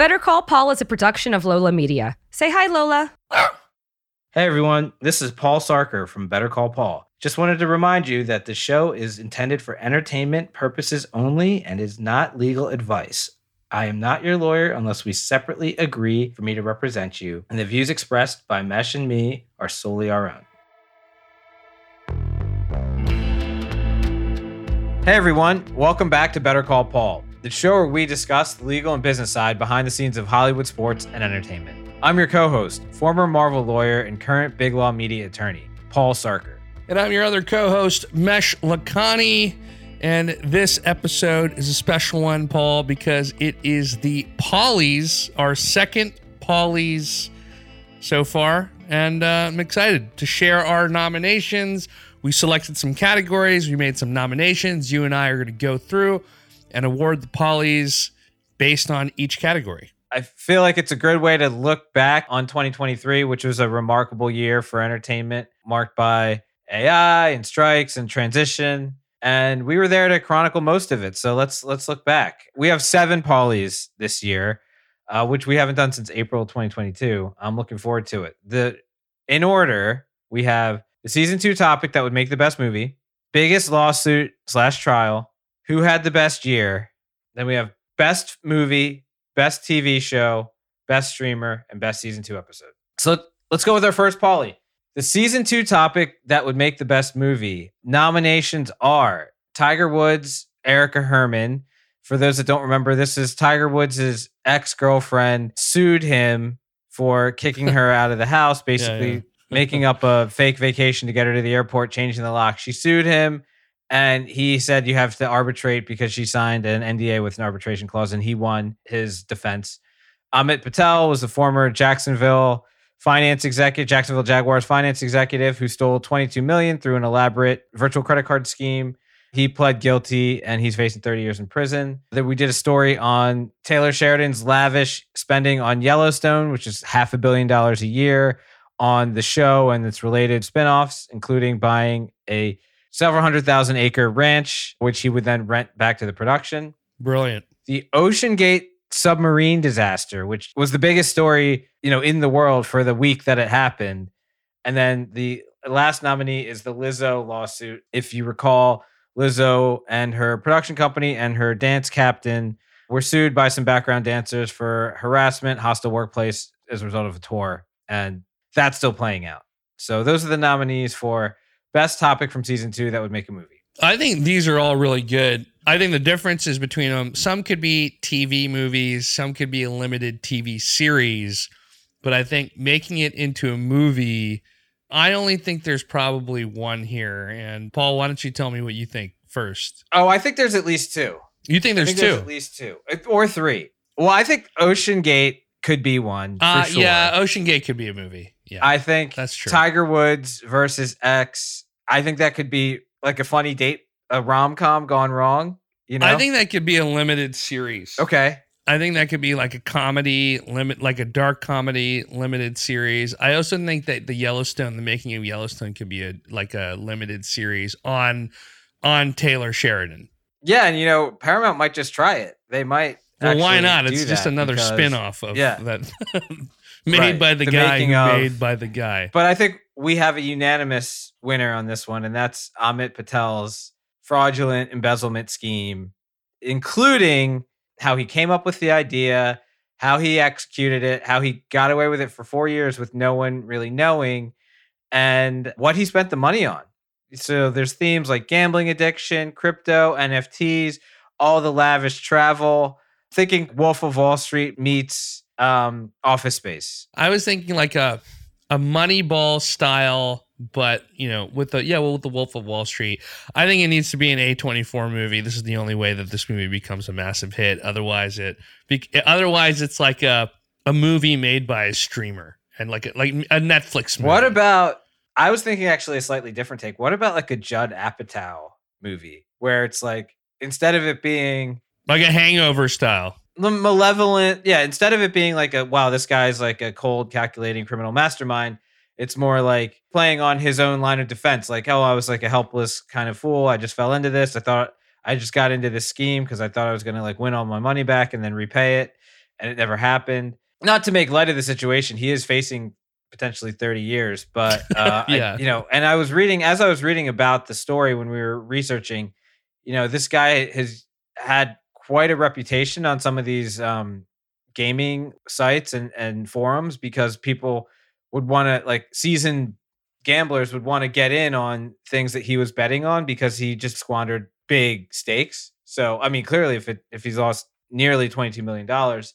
Better Call Paul is a production of Lola Media. Say hi, Lola. Hey everyone, this is Paul Sarker from Better Call Paul. Just wanted to remind you that the show is intended for entertainment purposes only and is not legal advice. I am not your lawyer unless we separately agree for me to represent you, and the views expressed by Mesh and me are solely our own. Hey everyone, welcome back to Better Call Paul, the show where we discuss the legal and business side behind the scenes of Hollywood sports and entertainment. I'm your co host, former Marvel lawyer and current Big Law Media attorney, Paul Sarker. And I'm your other co host, Mesh Lakhani. And this episode is a special one, Paul, because it is the Paulies, our second Paulies so far. And uh, I'm excited to share our nominations. We selected some categories, we made some nominations. You and I are going to go through and award the Paulies based on each category. I feel like it's a good way to look back on 2023, which was a remarkable year for entertainment, marked by AI and strikes and transition. And we were there to chronicle most of it. So let's let's look back. We have seven Paulies this year, uh, which we haven't done since April 2022. I'm looking forward to it. The in order, we have the season two topic that would make the best movie, biggest lawsuit slash trial, who had the best year. Then we have best movie, best TV show, best streamer, and best season two episode. So let's go with our first Paulie. The season two topic that would make the best movie nominations are Tiger Woods, Erica Herman. For those that don't remember, this is Tiger Woods' ex girlfriend sued him for kicking her out of the house, basically Yeah, yeah. making up a fake vacation to get her to the airport, changing the lock. She sued him, and he said you have to arbitrate because she signed an NDA with an arbitration clause, and he won his defense. Amit Patel was the former Jacksonville finance executive, Jacksonville Jaguars finance executive who stole 22 million through an elaborate virtual credit card scheme. He pled guilty and he's facing 30 years in prison. Then we did a story on Taylor Sheridan's lavish spending on Yellowstone, which is half a billion dollars a year on the show and its related spin-offs, including buying a several hundred thousand acre ranch, which he would then rent back to the production Brilliant. the Ocean Gate submarine disaster, which was the biggest story, you know, in the world for the week that it happened. And then the last nominee is the Lizzo lawsuit. If you recall, Lizzo and her production company and her dance captain were sued by some background dancers for harassment, hostile workplace as a result of a tour. And that's still playing out. So those are the nominees for best topic from season two that would make a movie. I think these are all really good. I think the differences between them, some could be TV movies, some could be a limited TV series, but I think making it into a movie, I only think there's probably one here. And Paul, why don't you tell me what you think first? Oh, I think there's at least two. You think I there's think two? There's at least two or three. Well, I think Ocean Gate could be one. For uh, sure. Yeah, Ocean Gate could be a movie. Yeah, I think that's true. Tiger Woods versus X. I think that could be like a funny date, a rom com gone wrong. You know, I think that could be a limited series. Okay, I think that could be like a comedy limit, like a dark comedy limited series. I also think that the Yellowstone, the making of Yellowstone, could be a like a limited series on on Taylor Sheridan. yeah, and you know Paramount might just try it. They might. Well, why not? It's just another because- spin-off of yeah. that made Right. by the, The guy made by the guy. But I think we have a unanimous winner on this one, and that's Amit Patel's fraudulent embezzlement scheme, including how he came up with the idea, how he executed it, how he got away with it for four years with no one really knowing, and what he spent the money on. So there's themes like gambling addiction, crypto, NFTs, all the lavish travel. Thinking Wolf of Wall Street meets um, Office Space. I was thinking like a a Moneyball style, but you know, with the yeah, well, with the Wolf of Wall Street. I think it needs to be an A twenty four movie. This is the only way that this movie becomes a massive hit. Otherwise, it be, otherwise it's like a a movie made by a streamer and like a, like a Netflix. Movie. What about? I was thinking actually a slightly different take. What about like a Judd Apatow movie where it's like instead of it being like a Hangover style the malevolent yeah instead of it being like a wow this guy's like a cold calculating criminal mastermind it's more like playing on his own line of defense like oh i was like a helpless kind of fool i just fell into this i thought i just got into this scheme because i thought i was going to like win all my money back and then repay it and it never happened. Not to make light of the situation he is facing potentially 30 years but uh yeah. I, you know and i was reading as i was reading about the story when we were researching you know this guy has had quite a reputation on some of these um, gaming sites and, and forums because people would want to like seasoned gamblers would want to get in on things that he was betting on because he just squandered big stakes. So I mean, clearly, if it if he's lost nearly twenty two million dollars,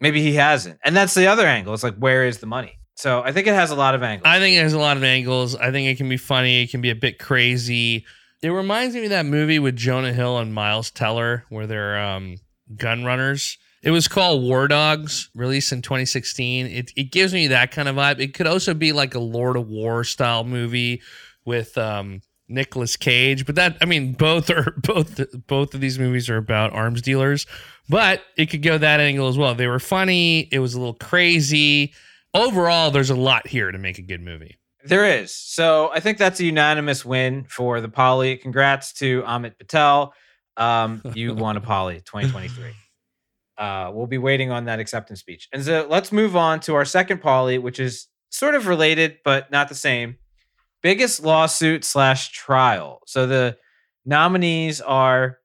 maybe he hasn't. And that's the other angle. It's like where is the money? So I think it has a lot of angles. I think it has a lot of angles. I think it can be funny. It can be a bit crazy. It reminds me of that movie with Jonah Hill and Miles Teller where they're um, gun runners. It was called War Dogs, released in 2016. It, it gives me that kind of vibe. It could also be like a Lord of War style movie with um, Nicolas Cage, but that I mean both are both both of these movies are about arms dealers, but it could go that angle as well. They were funny, it was a little crazy. Overall, there's a lot here to make a good movie. There is. So I think that's a unanimous win for the Paulie. Congrats to Amit Patel. Um, you won a Paulie 2023. Uh, we'll be waiting on that acceptance speech. And so let's move on to our second Paulie, which is sort of related but not the same. Biggest lawsuit slash trial. So the nominees are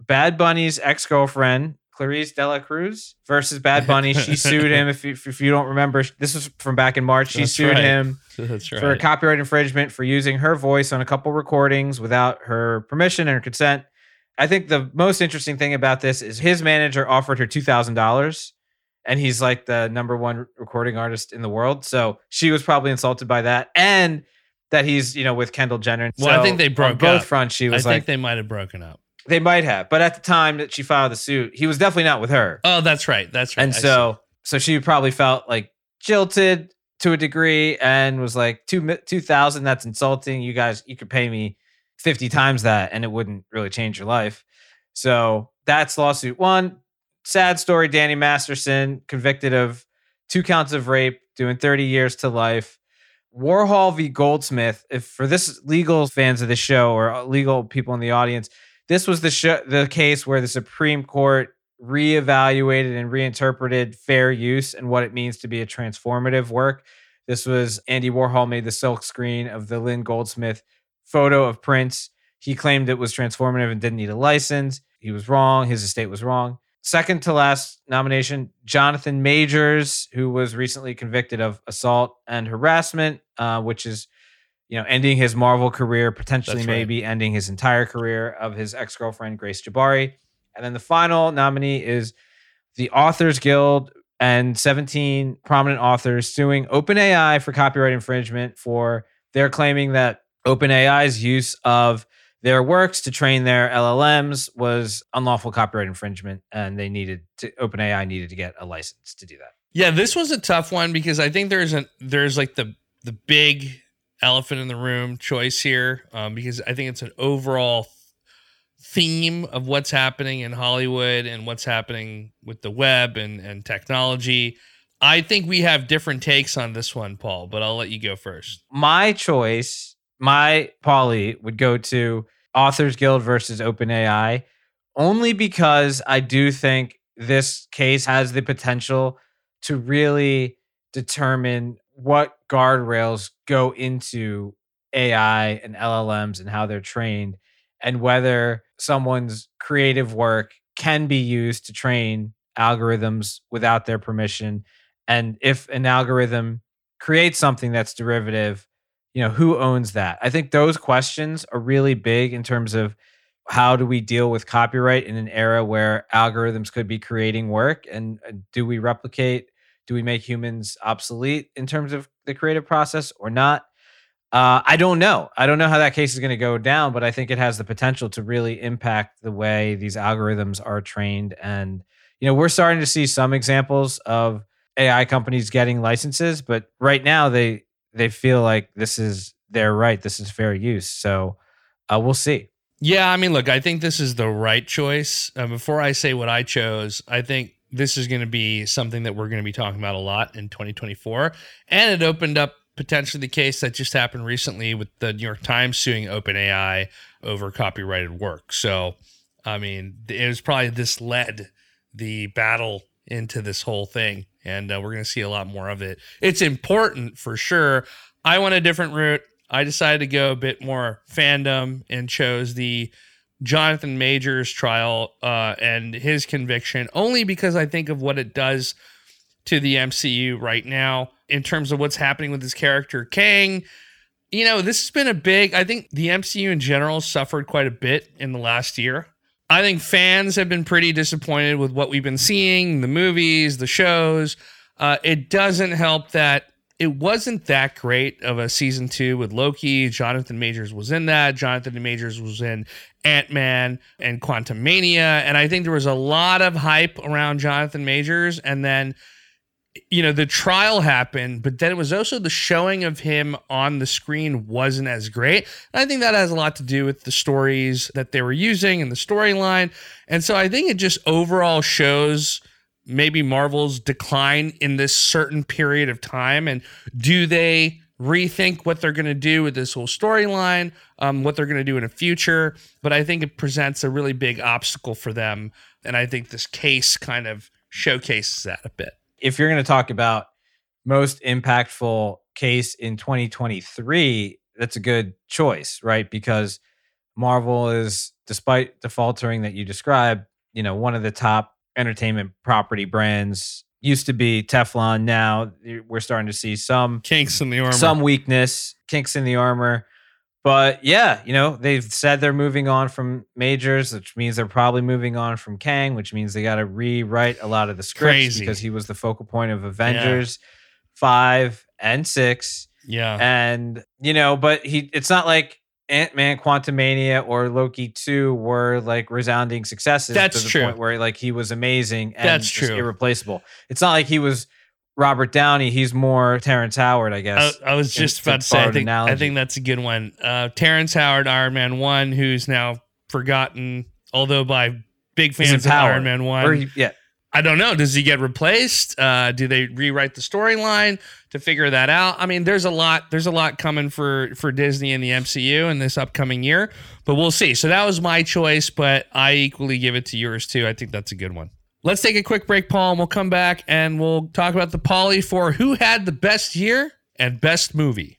Bad Bunny's ex girlfriend Clarice Dela Cruz versus Bad Bunny. She sued him. If you, if you don't remember, this was from back in March. She That's sued right. him right. for copyright infringement for using her voice on a couple recordings without her permission and her consent. I think the most interesting thing about this is his manager offered her two thousand dollars, and he's like the number one recording artist in the world. So she was probably insulted by that, and that he's you know with Kendall Jenner. Well, so I think they broke on both up. fronts. She was I like, think they might have broken up. They might have, but at the time that she filed the suit, he was definitely not with her. Oh, that's right. That's right. And so, so she probably felt like jilted to a degree and was like two two thousand. That's insulting. You guys, you could pay me fifty times that, and it wouldn't really change your life. So that's lawsuit one. Sad story. Danny Masterson convicted of two counts of rape, doing thirty years to life. Warhol v. Goldsmith. If for this legal fans of the show or legal people in the audience, this was the sh- the case where the Supreme Court reevaluated and reinterpreted fair use and what it means to be a transformative work. This was Andy Warhol made the silk screen of the Lynn Goldsmith photo of Prince. He claimed it was transformative and didn't need a license. He was wrong. His estate was wrong. Second to last nomination, Jonathan Majors, who was recently convicted of assault and harassment, uh, which is you know, ending his Marvel career, potentially right. maybe ending his entire career of his ex girlfriend, Grace Jabbari. And then the final nominee is the Authors Guild and 17 prominent authors suing OpenAI for copyright infringement for they're claiming that OpenAI's use of their works to train their LLMs was unlawful copyright infringement and they needed to OpenAI needed to get a license to do that. Yeah, this was a tough one because I think there's a there's like the the big elephant in the room choice here um, because I think it's an overall theme of what's happening in Hollywood and what's happening with the web and, and technology. I think we have different takes on this one, Paul, but I'll let you go first. My choice, my Paulie, would go to Authors Guild versus OpenAI, only because I do think this case has the potential to really determine what guardrails go into AI and LLMs and how they're trained, and whether someone's creative work can be used to train algorithms without their permission? And if an algorithm creates something that's derivative, you know, who owns that? I think those questions are really big in terms of how do we deal with copyright in an era where algorithms could be creating work and do we replicate do we make humans obsolete in terms of the creative process or not? Uh, i don't know. I don't know how that case is going to go down but i think it has the potential to really impact the way these algorithms are trained and you know we're starting to see some examples of ai companies getting licenses but right now they they feel like this is their right this is fair use so uh, we'll see. Yeah, I mean, look, I think this is the right choice. Uh, before I say what I chose, I think this is going to be something that we're going to be talking about a lot in 2024. And it opened up potentially the case that just happened recently with the New York Times suing OpenAI over copyrighted work. So, I mean, it was probably this led the battle into this whole thing. And uh, we're going to see a lot more of it. It's important for sure. I went a different route. I decided to go a bit more fandom and chose the Jonathan Majors trial uh, and his conviction only because I think of what it does to the MCU right now in terms of what's happening with his character Kang. You know, this has been a big, I think the MCU in general suffered quite a bit in the last year. I think fans have been pretty disappointed with what we've been seeing, the movies, the shows. Uh, it doesn't help that it wasn't that great of a season two with Loki. Jonathan Majors was in that. Jonathan Majors was in Ant Man and Quantumania. And I think there was a lot of hype around Jonathan Majors. And then, you know, the trial happened, but then it was also the showing of him on the screen wasn't as great. And I think that has a lot to do with the stories that they were using and the storyline. And so I think it just overall shows maybe Marvel's decline in this certain period of time? And do they rethink what they're going to do with this whole storyline, um, what they're going to do in the future? But I think it presents a really big obstacle for them. And I think this case kind of showcases that a bit. If you're going to talk about most impactful case in 2023, that's a good choice, right? Because Marvel is, despite the faltering that you described, you know, one of the top entertainment property brands used to be Teflon. Now we're starting to see some kinks in the armor, some weakness, kinks in the armor. But yeah, you know, they've said they're moving on from majors, which means they're probably moving on from Kang, which means they got to rewrite a lot of the scripts Crazy. because he was the focal point of Avengers yeah. 5 and 6. Yeah. And, you know, but he it's not like Ant Man, Quantumania, or Loki two were like resounding successes. That's to the true. Point where like he was amazing and That's true. irreplaceable. It's not like he was Robert Downey. He's more Terrence Howard, I guess. I, I was just about to say. I think, I think that's a good one. Uh, Terrence Howard, Iron Man one, who's now forgotten, although by big fans of Iron Man one. He, yeah, I don't know. Does he get replaced? Uh, do they rewrite the storyline to figure that out? I mean, there's a lot. There's a lot coming for for Disney and the MCU in this upcoming year, but we'll see. So that was my choice, but I equally give it to yours too. I think that's a good one. Let's take a quick break, Paul, and we'll come back and we'll talk about the Paulie for who had the best year and best movie.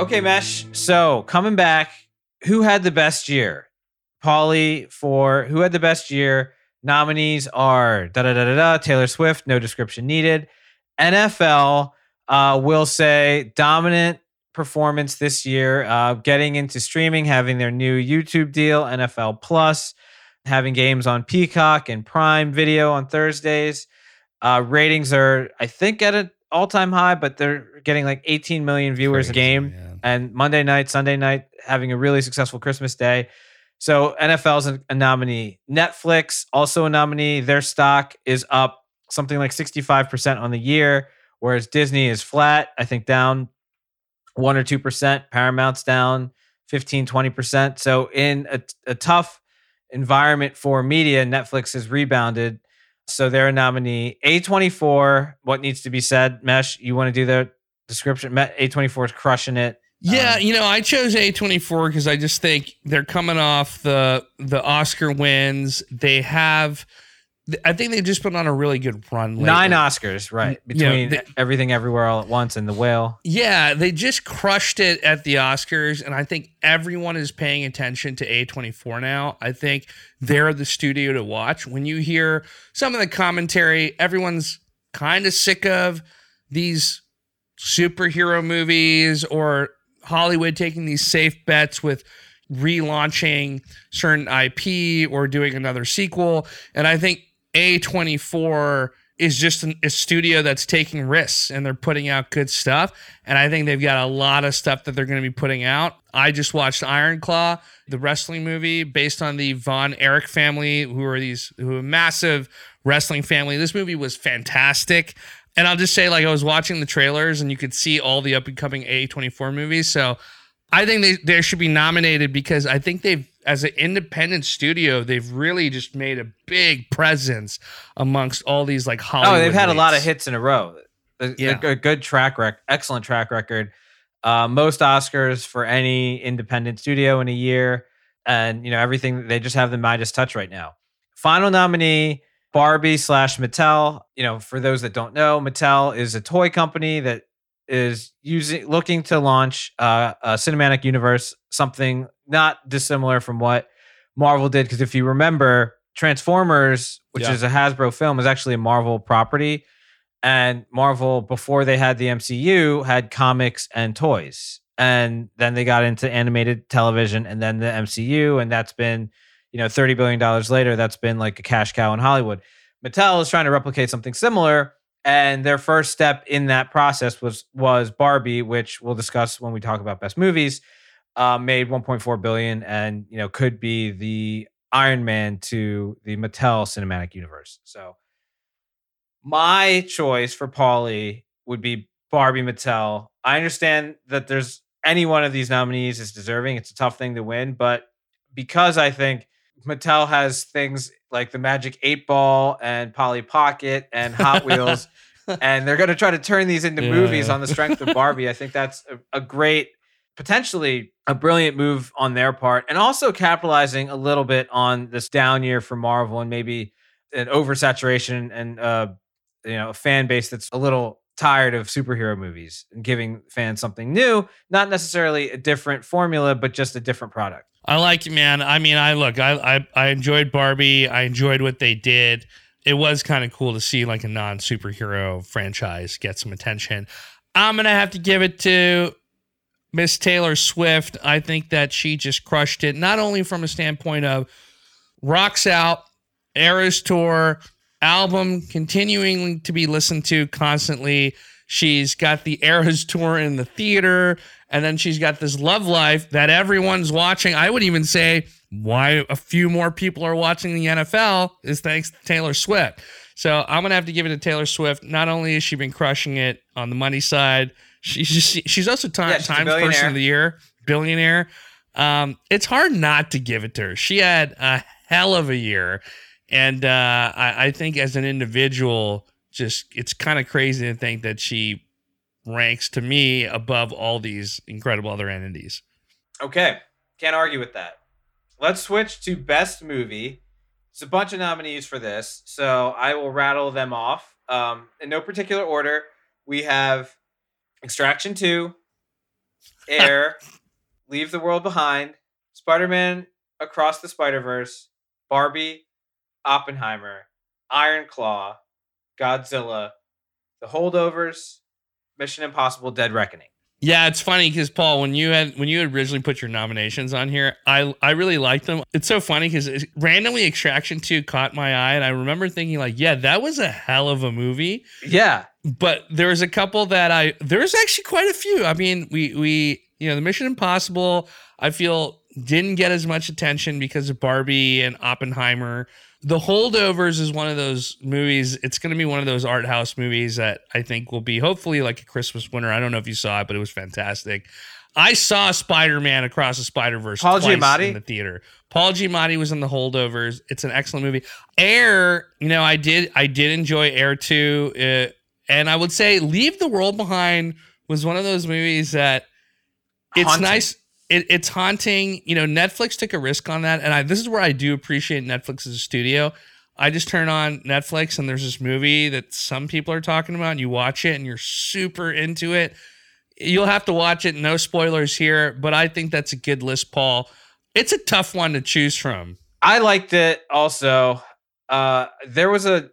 Okay, Mesh. So coming back, who had the best year? Paulie for who had the best year? Nominees are da da da da da. Taylor Swift, no description needed. NFL uh, will say dominant performance this year, uh, getting into streaming, having their new YouTube deal, NFL Plus, having games on Peacock and Prime Video on Thursdays. Uh, ratings are, I think, at an all time high, but they're getting like 18 million viewers a game. man. And Monday night, Sunday night, having a really successful Christmas day. So NFL's a, a nominee. Netflix also a nominee. Their stock is up something like 65% on the year, whereas Disney is flat, I think down one or 2%. Paramount's down 15, 20%. So in a, a tough environment for media, Netflix has rebounded. So they're a nominee. A24, what needs to be said? Mesh, you want to do the description? A24 is crushing it. Yeah, Um, you know, I chose A24 because I just think they're coming off the the Oscar wins. They have I think they've just been on a really good run lately. Nine Oscars, right? You know, Between they- everything everywhere all at once and the whale. Yeah, they just crushed it at the Oscars, and I think everyone is paying attention to A24 now. I think they're the studio to watch. When you hear some of the commentary, everyone's kind of sick of these superhero movies or Hollywood taking these safe bets with relaunching certain IP or doing another sequel. And I think A24 is just an, a studio that's taking risks and they're putting out good stuff. And I think they've got a lot of stuff that they're going to be putting out. I just watched Iron Claw, the wrestling movie based on the Von Erich family, who are these who are massive wrestling family. This movie was fantastic. And I'll just say, like, I was watching the trailers and you could see all the up and coming A24 movies. So I think they, they should be nominated because I think they've, as an independent studio, they've really just made a big presence amongst all these like Hollywood. Oh, they've had a lot of hits in a row. A, Yeah. a good track record, excellent track record. Uh, most Oscars for any independent studio in a year, and you know everything. They just have the Midas touch right now. Final nominee: Barbie slash Mattel. You know, for those that don't know, Mattel is a toy company that is using looking to launch uh, a cinematic universe, something not dissimilar from what Marvel did. Because if you remember, Transformers, which Yeah. is a Hasbro film, is actually a Marvel property. And Marvel, before they had the MCU, had comics and toys. And then they got into animated television and then the MCU. And that's been, you know, $30 billion later, that's been like a cash cow in Hollywood. Mattel is trying to replicate something similar. And their first step in that process was was Barbie, which we'll discuss when we talk about best movies. Uh, made 1.4 billion, and you know could be the Iron Man to the Mattel cinematic universe. So my choice for Paulie would be Barbie Mattel. I understand that there's any one of these nominees is deserving. It's a tough thing to win, but because I think Mattel has things like the Magic Eight Ball and Polly Pocket and Hot Wheels, and they're going to try to turn these into Yeah. movies on the strength of Barbie. I think that's a, a great, potentially a brilliant move on their part, and also capitalizing a little bit on this down year for Marvel and maybe an oversaturation and uh, you know a fan base that's a little tired of superhero movies and giving fans something new, not necessarily a different formula, but just a different product. I like it, man. I mean, I look, I I, I enjoyed Barbie. I enjoyed what they did. It was kind of cool to see like a non superhero franchise get some attention. I'm gonna have to give it to Miss Taylor Swift. I think that she just crushed it, not only from a standpoint of rocks out, Eras tour, album continuing to be listened to constantly. She's got the Eras tour in the theater, and then she's got this love life that everyone's watching. I would even say why a few more people are watching the NFL is thanks to Taylor Swift. So I'm gonna have to give it to Taylor Swift. Not only has she been crushing it on the money side, she's she's also time, Yeah, she's Times Person of the Year, billionaire. Um, it's hard not to give it to her. She had a hell of a year, and uh, I, I think as an individual, just it's kind of crazy to think that she ranks to me above all these incredible other entities. Okay, can't argue with that. Let's switch to best movie. There's a bunch of nominees for this, so I will rattle them off um, in no particular order. We have Extraction 2, Air, Leave the World Behind, Spider Man Across the Spider Verse, Barbie, Oppenheimer, Iron Claw, Godzilla, The Holdovers, Mission Impossible Dead Reckoning. Yeah, it's funny because Paul, when you had when you had originally put your nominations on here, I I really liked them. It's so funny because randomly Extraction Two caught my eye, and I remember thinking like, yeah, that was a hell of a movie. Yeah, but there was a couple that I there's actually quite a few. I mean, we we you know the Mission Impossible, I feel didn't get as much attention because of Barbie and Oppenheimer. The Holdovers is one of those movies. It's going to be one of those art house movies that I think will be hopefully like a Christmas winner. I don't know if you saw it, but it was fantastic. I saw Spider Man Across the Spider Verse Paul Giamatti? in the theater. Paul Giamatti was in the Holdovers. It's an excellent movie. Air, you know, I did I did enjoy Air too, uh, and I would say Leave the World Behind was one of those movies that it's nice. It, it's haunting. You know, Netflix took a risk on that, and I, this is where I do appreciate Netflix as a studio. I just turn on Netflix and there's this movie that some people are talking about, and you watch it and you're super into it. You'll have to watch it. No spoilers here, but I think that's a good list, Paul. It's a tough one to choose from. I liked it also. Uh, there was a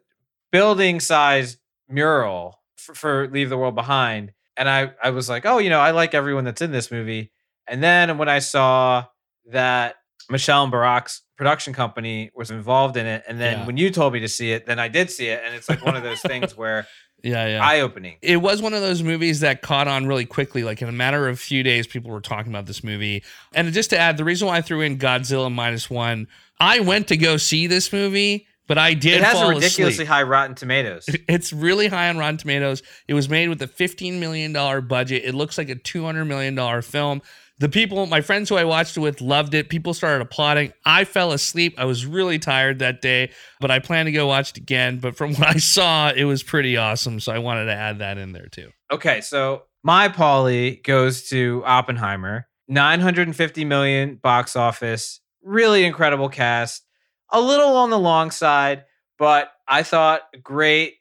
building sized mural for, for Leave the World Behind. And I, I was like, oh, you know, I like everyone that's in this movie. And then when I saw that Michelle and Barack's production company was involved in it, and then Yeah. when you told me to see it, then I did see it. And it's like one of those things where Yeah, yeah. eye opening. it was one of those movies that caught on really quickly. Like in a matter of a few days, people were talking about this movie. And just to add, the reason why I threw in Godzilla minus one, I went to go see this movie, but I did It has a ridiculously asleep. high Rotten Tomatoes. It's really high on Rotten Tomatoes. It was made with a $15 million budget. It looks like a $200 million film. The people, my friends who I watched it with, loved it. People started applauding. I fell asleep. I was really tired that day, but I plan to go watch it again. But from what I saw, it was pretty awesome. So I wanted to add that in there too. Okay, so my Paulie goes to Oppenheimer. 950 million box office. Really incredible cast. A little on the long side, but I thought great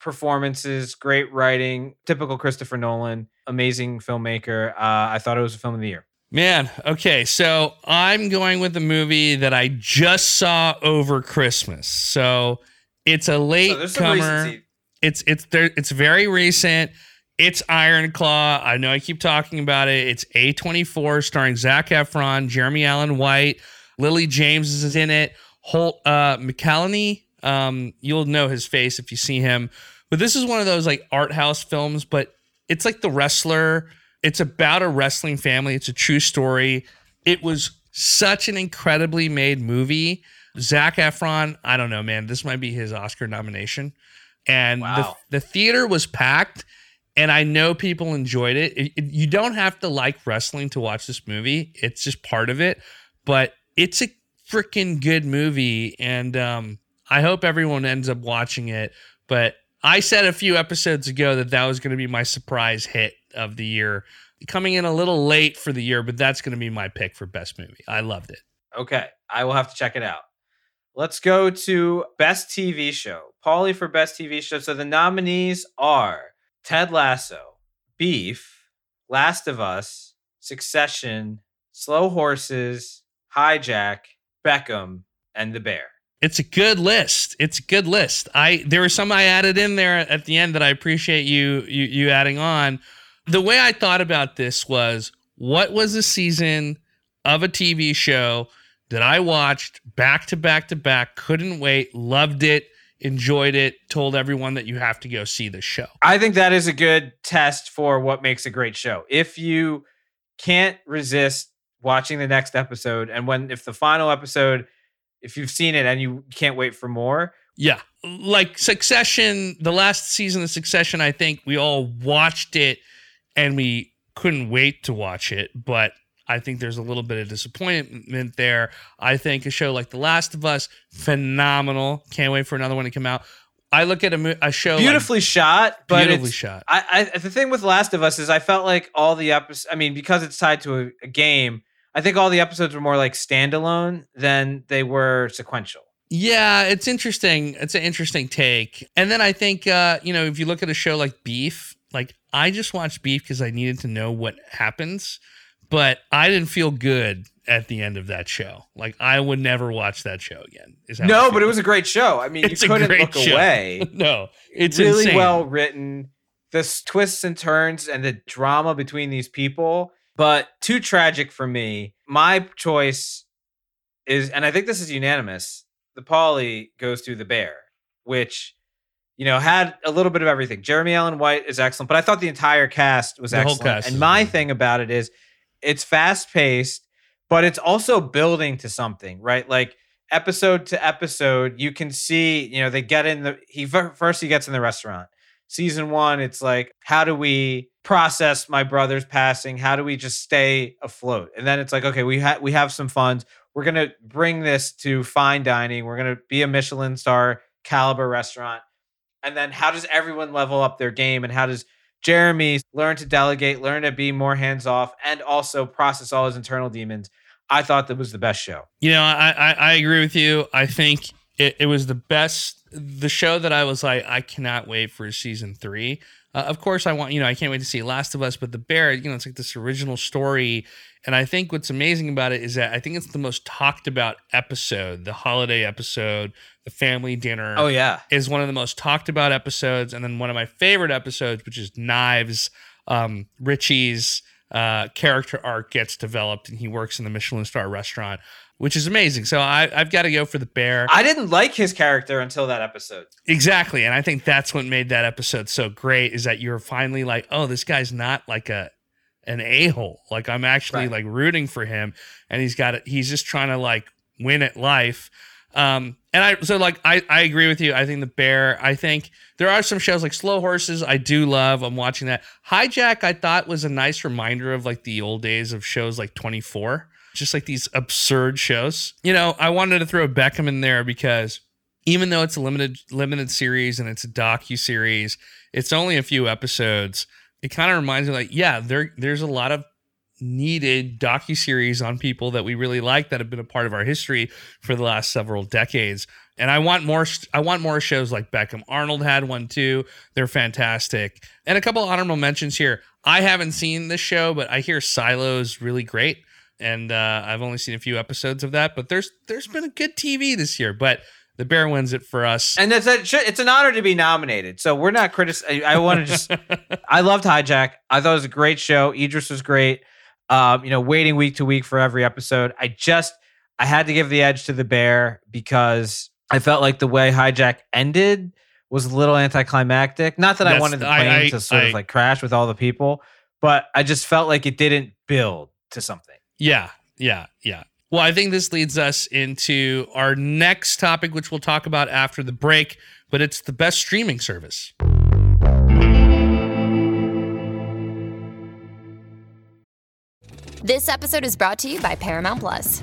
performances, great writing, typical Christopher Nolan, amazing filmmaker. Uh, I thought it was a film of the year. Man, okay, so I'm going with a movie that I just saw over Christmas. So it's a late So comer. It's it's there. It's very recent. It's Iron Claw. I know I keep talking about it. It's A24 starring Zac Efron, Jeremy Allen White, Lily James is in it. Holt uh, McCallany. Um, you'll know his face if you see him. But this is one of those like art house films, but it's like The Wrestler. It's about a wrestling family. It's a true story. It was such an incredibly made movie. Zac Efron, I don't know, man. This might be his Oscar nomination. And Wow. the, the theater was packed, and I know people enjoyed it. It- it- You don't have to like wrestling to watch this movie, it's just part of it. But it's a freaking good movie. And um, I hope everyone ends up watching it. But I said a few episodes ago that that was going to be my surprise hit of the year. Coming in a little late for the year, but that's going to be my pick for best movie. I loved it. Okay, I will have to check it out. Let's go to best TV show. Paulie for best TV show. So the nominees are Ted Lasso, Beef, Last of Us, Succession, Slow Horses, Hijack, Beckham, and The Bear. It's a good list. It's a good list. I there were some I added in there at the end that I appreciate you you you adding on. The way I thought about this was what was a season of a TV show that I watched back to back to back, couldn't wait, loved it, enjoyed it, told everyone that you have to go see the show. I think that is a good test for what makes a great show. If you can't resist watching the next episode, and when if the final episode, if you've seen it and you can't wait for more, Yeah. Like Succession, the last season of Succession, I think we all watched it and we couldn't wait to watch it, but I think there's a little bit of disappointment there. I think a show like The Last of Us, phenomenal. Can't wait for another one to come out. I look at a, a show like- beautifully shot, but beautifully shot. I, I the thing with Last of Us is I felt like all the episodes. I mean, because it's tied to a, a game, I think all the episodes were more like standalone than they were sequential. Yeah, it's interesting. It's an interesting take. And then I think uh, you know, if you look at a show like Beef, like I just watched Beef because I needed to know what happens, but I didn't feel good at the end of that show. Like I would never watch that show again. Is No, but it was a great show. I mean, It's you couldn't look show. away. no, it's really insane. well written. the twists and turns and the drama between these people, but too tragic for me. My choice is, and I think this is unanimous. The Paulie goes to the Bear, which you know had a little bit of everything. Jeremy Allen White is excellent, but I thought the entire cast was The excellent. cast and my good. thing about it is, it's fast paced, but it's also building to something, right? Like episode to episode, you can see, you know, they get in the he first he gets in the restaurant. Season 1, it's like how do we process my brother's passing? How do we just stay afloat? And then it's like okay, we have we have some funds. We're to bring this to fine dining. We're to be a Michelin star caliber restaurant. And then how does everyone level up their game and how does Jeremy learn to delegate, learn to be more hands off, and also process all his internal demons. I thought that was the best show. You know, I, I, I agree with you. I think it, it was the best, the show that I was like, I cannot wait for season three. Uh, of course, I want, you know, I can't wait to see Last of Us, but The Bear, you know, it's like this original story. And I think what's amazing about it is that I think it's the most talked about episode, the holiday episode, the family dinner Oh yeah. is one of the most talked about episodes. And then one of my favorite episodes, which is Knives, um, Richie's uh, character arc gets developed and he works in the Michelin star restaurant, which is amazing. So I, I've got to go for the bear. I didn't like his character until that episode. exactly. And I think that's what made that episode so great is that you're finally like, oh, this guy's not like a an a-hole. Like I'm actually Right. like rooting for him and he's got it. He's just trying to like win at life. Um, and I so like I I agree with you. I think the bear. I think there are some shows like Slow Horses. I do love. I'm watching that. Hijack. I thought was a nice reminder of like the old days of shows like 24. Just like these absurd shows. You know, I wanted to throw Beckham in there because even though it's a limited limited series and it's a docu series, it's only a few episodes. It kind of reminds me like, yeah, there there's a lot of needed docu series on people that we really like that have been a part of our history for the last several decades. And I want more. I want more shows like Beckham. Arnold had one too. They're fantastic. And a couple honorable mentions here. I haven't seen this show, but I hear Silo's really great, and uh, I've only seen a few episodes of that. But there's there's been a good TV this year. But the Bear wins it for us. And it's it's an honor to be nominated. So we're not critic. I, I want to just. I loved Hijack. I thought it was a great show. Idris was great. Um, you know, waiting week to week for every episode. I just I had to give the edge to the Bear because I felt like the way Hijack ended was a little anticlimactic. Not that I wanted the I- plane I- to sort I- of like crash with all the people, but I just felt like it didn't build to something. Yeah, yeah, yeah. Well, I think this leads us into our next topic, which we'll talk about after the break, but it's the best streaming service. This episode is brought to you by Paramount Plus.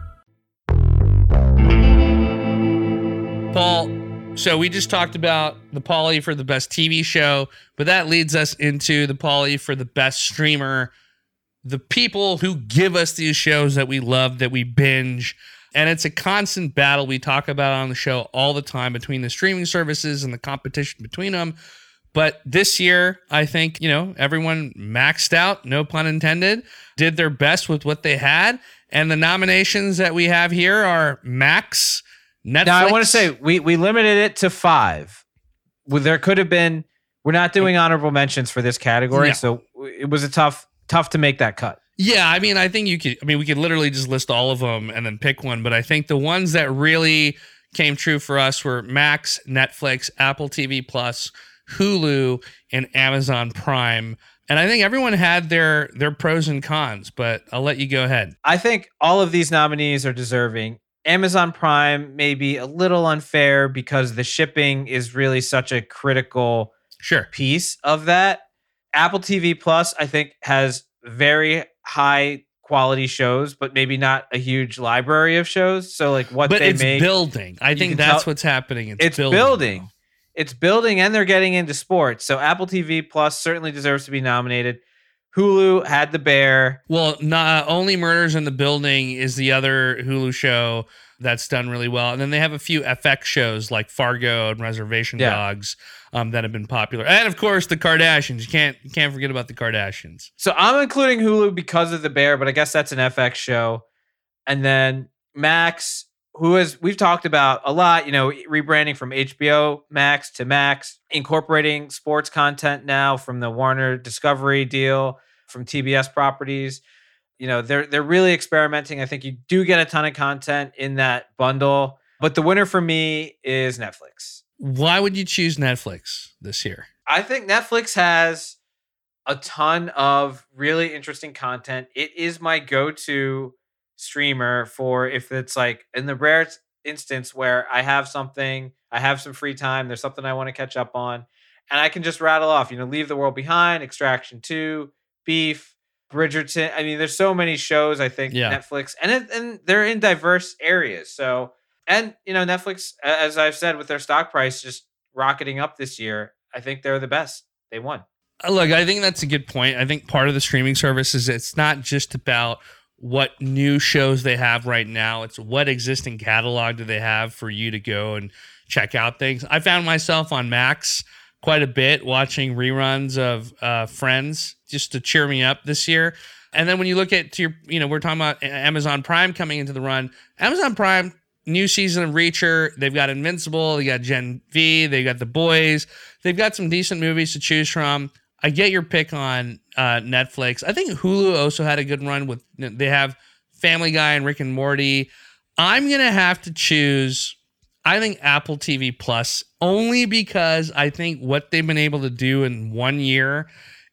Paul, so we just talked about the Paulie for the best TV show, but that leads us into the Paulie for the best streamer, the people who give us these shows that we love, that we binge. And it's a constant battle we talk about on the show all the time between the streaming services and the competition between them. But this year, I think, you know, everyone maxed out, no pun intended, did their best with what they had. And the nominations that we have here are Max, Netflix. Now I want to say we we limited it to five. Well, there could have been. We're not doing honorable mentions for this category, No. so it was a tough tough to make that cut. Yeah, I mean, I think you could. I mean, we could literally just list all of them and then pick one. But I think the ones that really came true for us were Max, Netflix, Apple TV Plus, Hulu, and Amazon Prime. And I think everyone had their their pros and cons. But I'll let you go ahead. I think all of these nominees are deserving. Amazon Prime may be a little unfair because the shipping is really such a critical Sure. piece of that. Apple TV Plus, I think, has very high quality shows, but maybe not a huge library of shows. So, like what but they it's make, building. I think that's tell- what's happening. It's, it's building. building. It's building, and they're getting into sports. So, Apple TV Plus certainly deserves to be nominated. Hulu had the bear. Well, not only Murders in the Building is the other Hulu show that's done really well, and then they have a few FX shows like Fargo and Reservation Yeah. Dogs um, that have been popular, and of course the Kardashians. You can't you can't forget about the Kardashians. So I'm including Hulu because of the bear, but I guess that's an FX show. And then Max, who has we've talked about a lot, you know, rebranding from HBO Max to Max, incorporating sports content now from the Warner Discovery deal from TBS properties. You know, they're they're really experimenting. I think you do get a ton of content in that bundle. But the winner for me is Netflix. Why would you choose Netflix this year? I think Netflix has a ton of really interesting content. It is my go-to streamer for if it's like in the rare instance where I have something, I have some free time, there's something I want to catch up on, and I can just rattle off, you know, Leave the World Behind, Extraction 2, Beef, Bridgerton. I mean, there's so many shows I think Yeah. Netflix and it, and they're in diverse areas. So, and you know, Netflix as I've said with their stock price just rocketing up this year, I think they're the best. They won. Uh, Look, I think that's a good point. I think part of the streaming service is it's not just about what new shows they have right now. It's what existing catalog do they have for you to go and check out things. I found myself on Max quite a bit watching reruns of uh, Friends just to cheer me up this year. And then when you look at your, you know, we're talking about Amazon Prime coming into the run. Amazon Prime new season of Reacher. They've got Invincible. They got Gen V. They got The Boys. They've got some decent movies to choose from. I get your pick on uh, Netflix. I think Hulu also had a good run with. They have Family Guy and Rick and Morty. I'm gonna have to choose. I think Apple TV Plus only because I think what they've been able to do in one year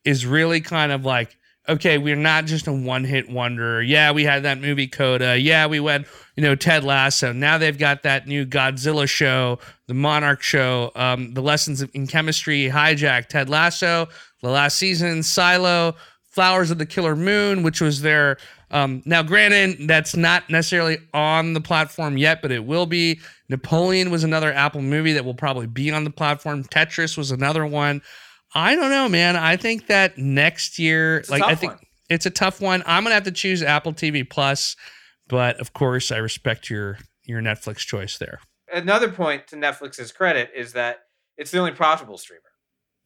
is really kind of like okay, we're not just a one hit wonder. Yeah, we had that movie Coda. Yeah, we went, you know, Ted Lasso. Now they've got that new Godzilla show, the Monarch show, um, the lessons in chemistry, hijack, Ted Lasso, the last season, Silo, Flowers of the Killer Moon, which was their um, now granted that's not necessarily on the platform yet, but it will be. Napoleon was another Apple movie that will probably be on the platform. Tetris was another one. I don't know, man. I think that next year, like I think one. it's a tough one. I'm gonna have to choose Apple TV Plus, but of course, I respect your your Netflix choice there. Another point to Netflix's credit is that it's the only profitable streamer.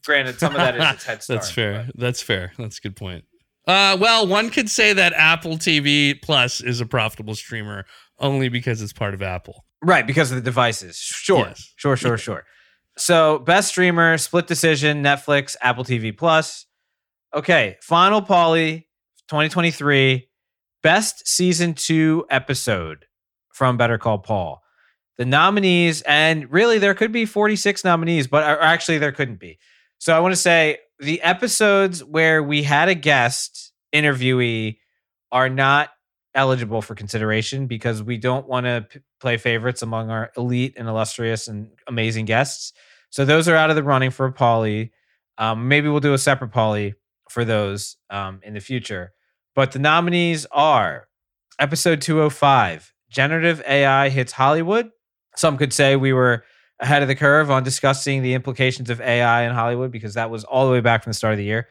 Granted, some of that is its head start. That's fair. That's fair. That's a good point. Uh, well, one could say that Apple TV Plus is a profitable streamer only because it's part of Apple. Right, because of the devices. Sure. Yes. Sure, sure, sure. So, best streamer, split decision, Netflix, Apple TV Plus. Okay, final Paulie 2023, best season 2 episode from Better Call Paul. The nominees and really there could be 46 nominees, but actually there couldn't be. So, I want to say the episodes where we had a guest interviewee are not eligible for consideration because we don't want to p- play favorites among our elite and illustrious and amazing guests. So those are out of the running for a Paulie. Um, maybe we'll do a separate Paulie for those um, in the future. But the nominees are episode 205 Generative AI hits Hollywood. Some could say we were ahead of the curve on discussing the implications of AI in Hollywood because that was all the way back from the start of the year.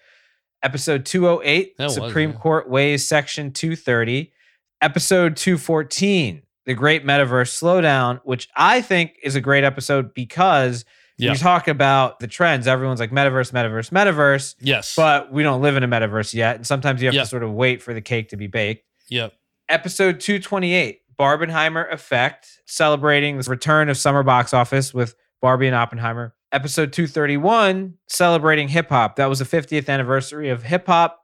Episode 208 That Supreme yeah. Court weighs Section 230 episode 214 the great metaverse slowdown which i think is a great episode because Yeah. you talk about the trends everyone's like metaverse metaverse metaverse Yes. but we don't live in a metaverse yet and sometimes you have Yeah. to sort of wait for the cake to be baked yep. episode 228 barbenheimer effect celebrating the return of summer box office with barbie and oppenheimer episode 231 celebrating hip-hop that was the 50th anniversary of hip-hop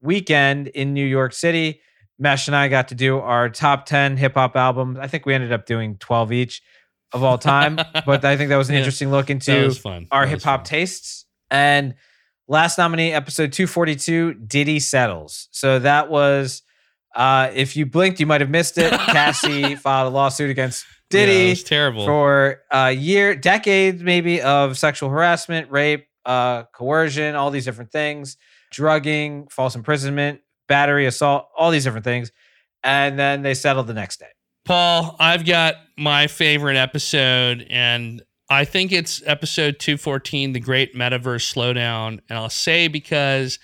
weekend in new york city mesh and i got to do our top 10 hip-hop albums i think we ended up doing 12 each of all time but i think that was an Yeah. interesting look into our hip hop tastes. And last nominee, episode 242, Diddy Settles. So that was Uh, if you blinked, you might have missed it. Cassie filed a lawsuit against Yeah, it Diddy was terrible. for a year, decades maybe of sexual harassment, rape, uh, coercion, all these different things, drugging, false imprisonment, battery, assault, all these different things. And then they settled the next day. Paul, I've got my favorite episode, and I think it's episode 214, The Great Metaverse Slowdown. And I'll say because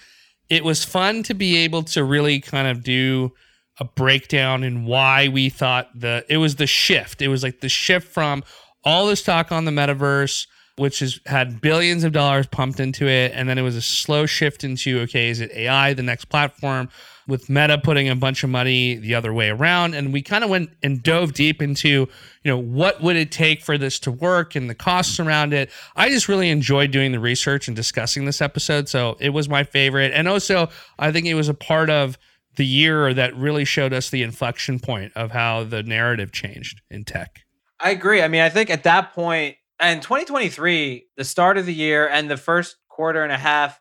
it was fun to be able to really kind of do a breakdown in why we thought the it was the shift. It was like the shift from all this talk on the metaverse, which has had billions of dollars pumped into it, and then it was a slow shift into okay, is it AI, the next platform? With Meta putting a bunch of money the other way around. And we kind of went and dove deep into, you know, what would it take for this to work and the costs around it. I just really enjoyed doing the research and discussing this episode. So it was my favorite. And also, I think it was a part of the year that really showed us the inflection point of how the narrative changed in tech. I agree. I mean, I think at that point, and 2023, the start of the year and the first quarter and a half,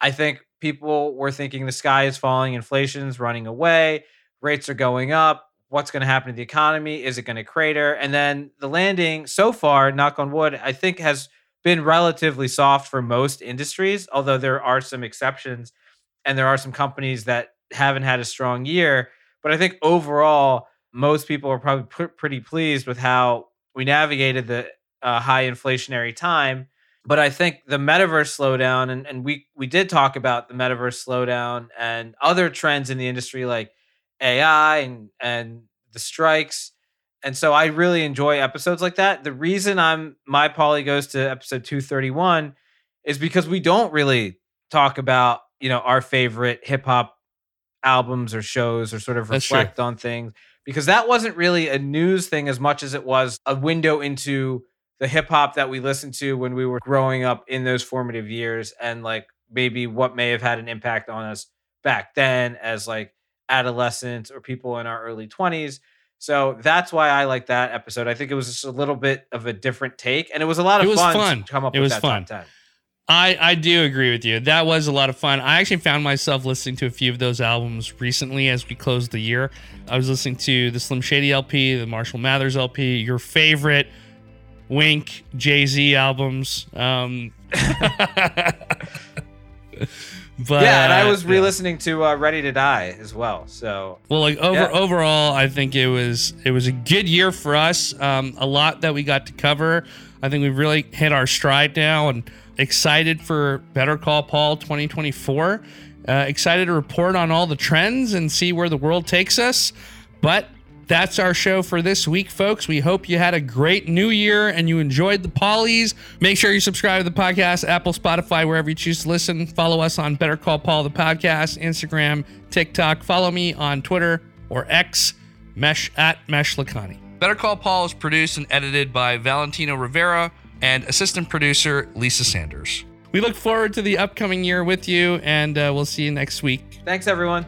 I think people were thinking the sky is falling, inflation's running away, rates are going up. What's going to happen to the economy? Is it going to crater? And then the landing so far, knock on wood, I think has been relatively soft for most industries, although there are some exceptions and there are some companies that haven't had a strong year. But I think overall, most people are probably pr- pretty pleased with how we navigated the uh, high inflationary time. But I think the metaverse slowdown, and, and we we did talk about the metaverse slowdown and other trends in the industry like AI and and the strikes. And so I really enjoy episodes like that. The reason I'm my Paulie goes to episode 231 is because we don't really talk about, you know, our favorite hip hop albums or shows or sort of reflect on things because that wasn't really a news thing as much as it was a window into the hip hop that we listened to when we were growing up in those formative years and like maybe what may have had an impact on us back then as like adolescents or people in our early 20s. So that's why I like that episode. I think it was just a little bit of a different take and it was a lot of fun, fun. to come up It with was that fun. top 10. I, I do agree with you. That was a lot of fun. I actually found myself listening to a few of those albums recently as we closed the year. I was listening to the Slim Shady LP, the Marshall Mathers LP, your favorite Wink Jay Z albums. Um, but yeah, and I was re-listening to uh, Ready to Die as well. So Well, like over Yeah. overall, I think it was it was a good year for us. Um, a lot that we got to cover. I think we've really hit our stride now, and excited for Better Call Paul 2024. Uh, excited to report on all the trends and see where the world takes us. But that's our show for this week, folks. We hope you had a great new year and you enjoyed the Paulies. Make sure you subscribe to the podcast, Apple, Spotify, wherever you choose to listen. Follow us on Better Call Paul, the podcast, Instagram, TikTok. Follow me on Twitter or X, Mesh at Mesh Lakhani. Better Call Paul is produced and edited by Valentino Rivera and assistant producer Lisa Sanders. We look forward to the upcoming year with you, and uh, we'll see you next week. thanks everyone.